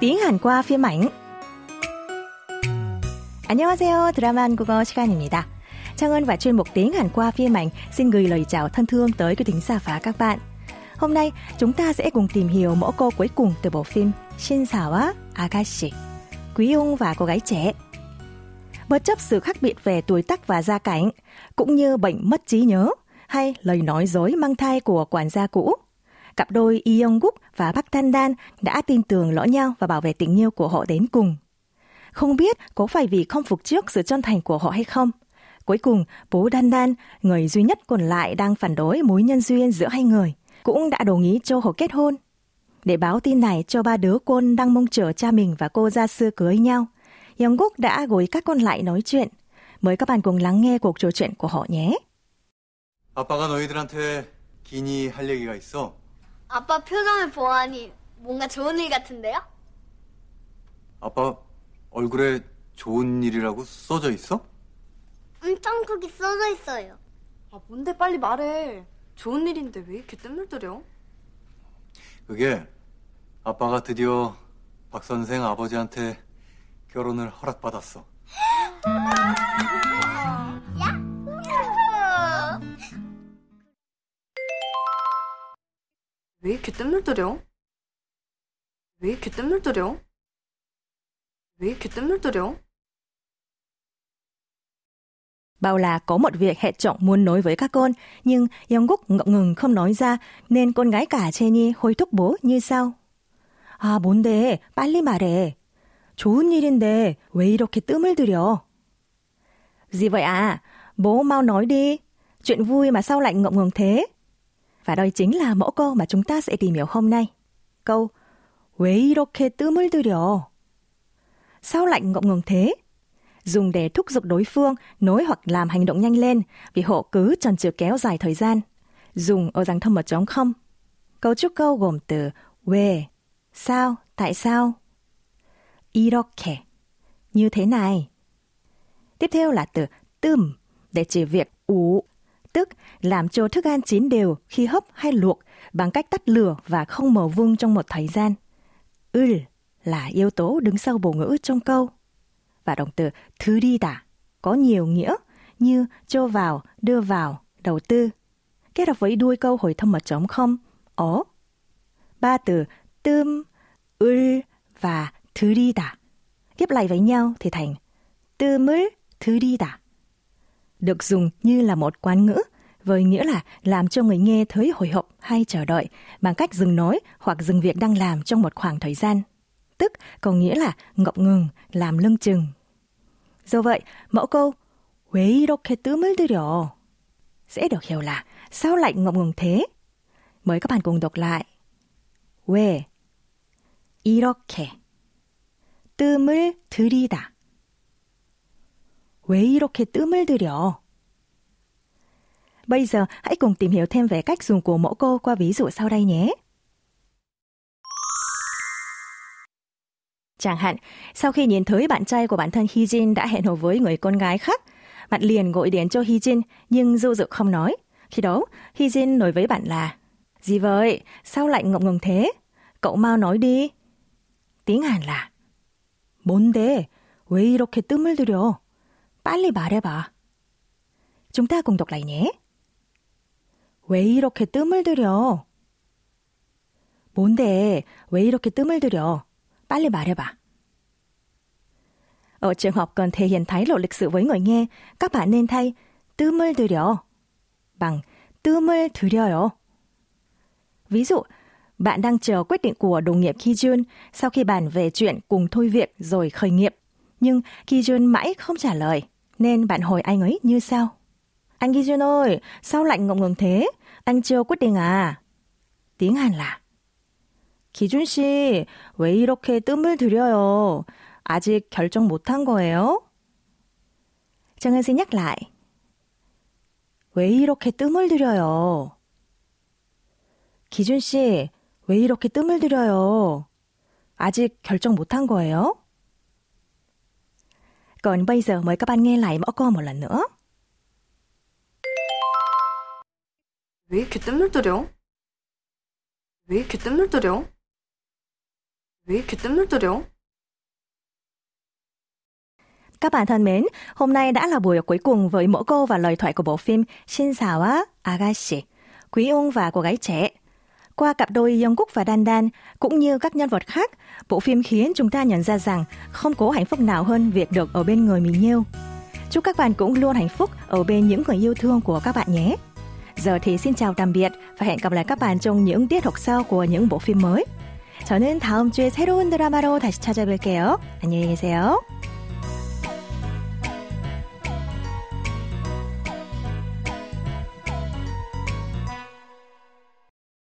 tiếng Hàn qua phim ảnh. 안녕하세요. 드라마 한국어 시간입니다. Trang và chuyên mục tiếng Hàn qua phim ảnh xin gửi lời chào thân thương tới quý thính giả và các bạn. Hôm nay chúng ta sẽ cùng tìm hiểu mẫu câu cuối cùng từ bộ phim 신사와 아가씨, Quý ông và cô gái trẻ. Bất chấp sự khác biệt về tuổi tác và gia cảnh, cũng như bệnh mất trí nhớ hay lời nói dối mang thai của quản gia cũ, cặp đôi Lee Young Guk và Park Tan Dan đã tin tưởng lẫn nhau và bảo vệ tình yêu của họ đến cùng. Không biết có phải vì không phục trước sự chân thành của họ hay không? Cuối cùng, bố Dan Dan, người duy nhất còn lại đang phản đối mối nhân duyên giữa hai người, cũng đã đồng ý cho họ kết hôn. Để báo tin này cho ba đứa con đang mong chờ cha mình và cô ra xưa cưới nhau, Young Guk đã gọi các con lại nói chuyện. Mời các bạn cùng lắng nghe cuộc trò chuyện của họ nhé. 아빠가 너희들한테 기니 할 얘기가 있어. 아빠 표정을 보아하니 뭔가 좋은 일 같은데요? 아빠 얼굴에 좋은 일이라고 써져 있어? 엄청 크게 써져 있어요. 아, 뭔데 빨리 말해. 좋은 일인데 왜 이렇게 뜸을 들여? 그게 아빠가 드디어 박 선생 아버지한테 결혼을 허락받았어. 왜 이렇게 뜸을 들여? 왜 이렇게 뜸을 들여? 왜 이렇게 뜸을 들여? Bảo là có một việc hệ trọng muốn nói với các con, nhưng Yongguk ngậm ngừng không nói ra, nên con gái cả Jenny hối thúc bố như sau. 아, 뭔데? 빨리 말해. 좋은 일인데 왜 이렇게 뜸을 들여? Gì vậy à? Bố mau nói đi. Chuyện vui mà sao lại ngậm ngừng thế? Và đây chính là mẫu câu mà chúng ta sẽ tìm hiểu hôm nay. Câu 왜 이렇게 뜸을 들여? Sao lại ngậm ngừng thế? Dùng để thúc giục đối phương nói hoặc làm hành động nhanh lên vì họ cứ chần chừ kéo dài thời gian. Dùng ở dạng thâm một trống không. Cấu trúc câu gồm từ 왜, sao, tại sao. 이렇게, như thế này. Tiếp theo là từ 뜸 để chỉ việc ủ, tức làm cho thức ăn chín đều khi hấp hay luộc bằng cách tắt lửa và không mở vung trong một thời gian. Ül là yếu tố đứng sau bổ ngữ trong câu. Và động từ thứ đi đã có nhiều nghĩa như cho vào, đưa vào, đầu tư. Kết hợp với đuôi câu hồi thâm mật chấm không, ó. Ba từ tươm, ül và thứ đi đã Ghép lại với nhau thì thành tươm thứ đi đã Được dùng như là một quan ngữ với nghĩa là làm cho người nghe thấy hồi hộp hay chờ đợi bằng cách dừng nói hoặc dừng việc đang làm trong một khoảng thời gian. Tức có nghĩa là ngập ngừng, làm lưng chừng. Do vậy, mẫu câu 왜 이렇게 뜸을 들여 sẽ được hiểu là sao lại ngập ngừng thế? Mời các bạn cùng đọc lại. 왜 이렇게 뜸을 들이다. 왜 이렇게 뜸을 들여? Bây giờ hãy cùng tìm hiểu thêm về cách dùng của mẫu câu qua ví dụ sau đây nhé. Chẳng hạn, sau khi nhìn thấy bạn trai của bản thân Hy Jin đã hẹn hò với người con gái khác, bạn liền gọi điện cho Hy Jin nhưng du dự không nói. Khi đó, Hy Jin nói với bạn là Gì vậy? Sao lại ngậm ngừng thế? Cậu mau nói đi. Tiếng Hàn là 뭔데? 왜 이렇게 뜸을 들여? 빨리 말해봐. chúng ta cùng đọc lại nhé. 왜 이렇게 뜸을 들여? 뭔데? 왜 이렇게 뜸을 들여? 빨리 말해봐. Ở trường hợp cần thể hiện thái độ lịch sự với người nghe, các bạn nên thay 뜸을 들여 bằng 뜸을 들여요. Ví dụ, bạn đang chờ quyết định của đồng nghiệp Ki Jun sau khi bàn về chuyện cùng thôi việc rồi khởi nghiệp. Nhưng Ki Jun mãi không trả lời, nên bạn hỏi anh ấy như sau. Anh Ki Jun ơi, sao lạnh ngọng ngừng thế? Anh chưa quyết định à? Tiếng Hàn là 기준 씨, 왜 이렇게 뜸을 들여요? 아직 결정 못한 거예요? 정은 xin nhắc lại. 왜 이렇게 뜸을 들여요? 기준 씨, 왜 이렇게 뜸을 들여요? 아직 결정 못한 거예요? Còn bây giờ mời các bạn nghe lại mẫu câu một lần nữa. 왜 이렇게 뜸을 들여? 왜 이렇게 뜸을 들여? 왜 이렇게 뜸물들여? Các bạn thân mến, hôm nay đã là buổi cuối cùng với mẫu câu và lời thoại của bộ phim Shinsawa Agashi, Quý ông và cô gái trẻ. Qua cặp đôi Yongkook và Dan Dan, cũng như các nhân vật khác, bộ phim khiến chúng ta nhận ra rằng không có hạnh phúc nào hơn việc được ở bên người mình yêu. Chúc các bạn cũng luôn hạnh phúc ở bên những người yêu thương của các bạn nhé. Giờ thì xin chào tạm biệt và hẹn gặp lại các bạn trong những tiết học sau của những bộ phim mới. 저는 다음 주에 새로운 드라마로 다시 찾아뵐게요. 안녕히 계세요.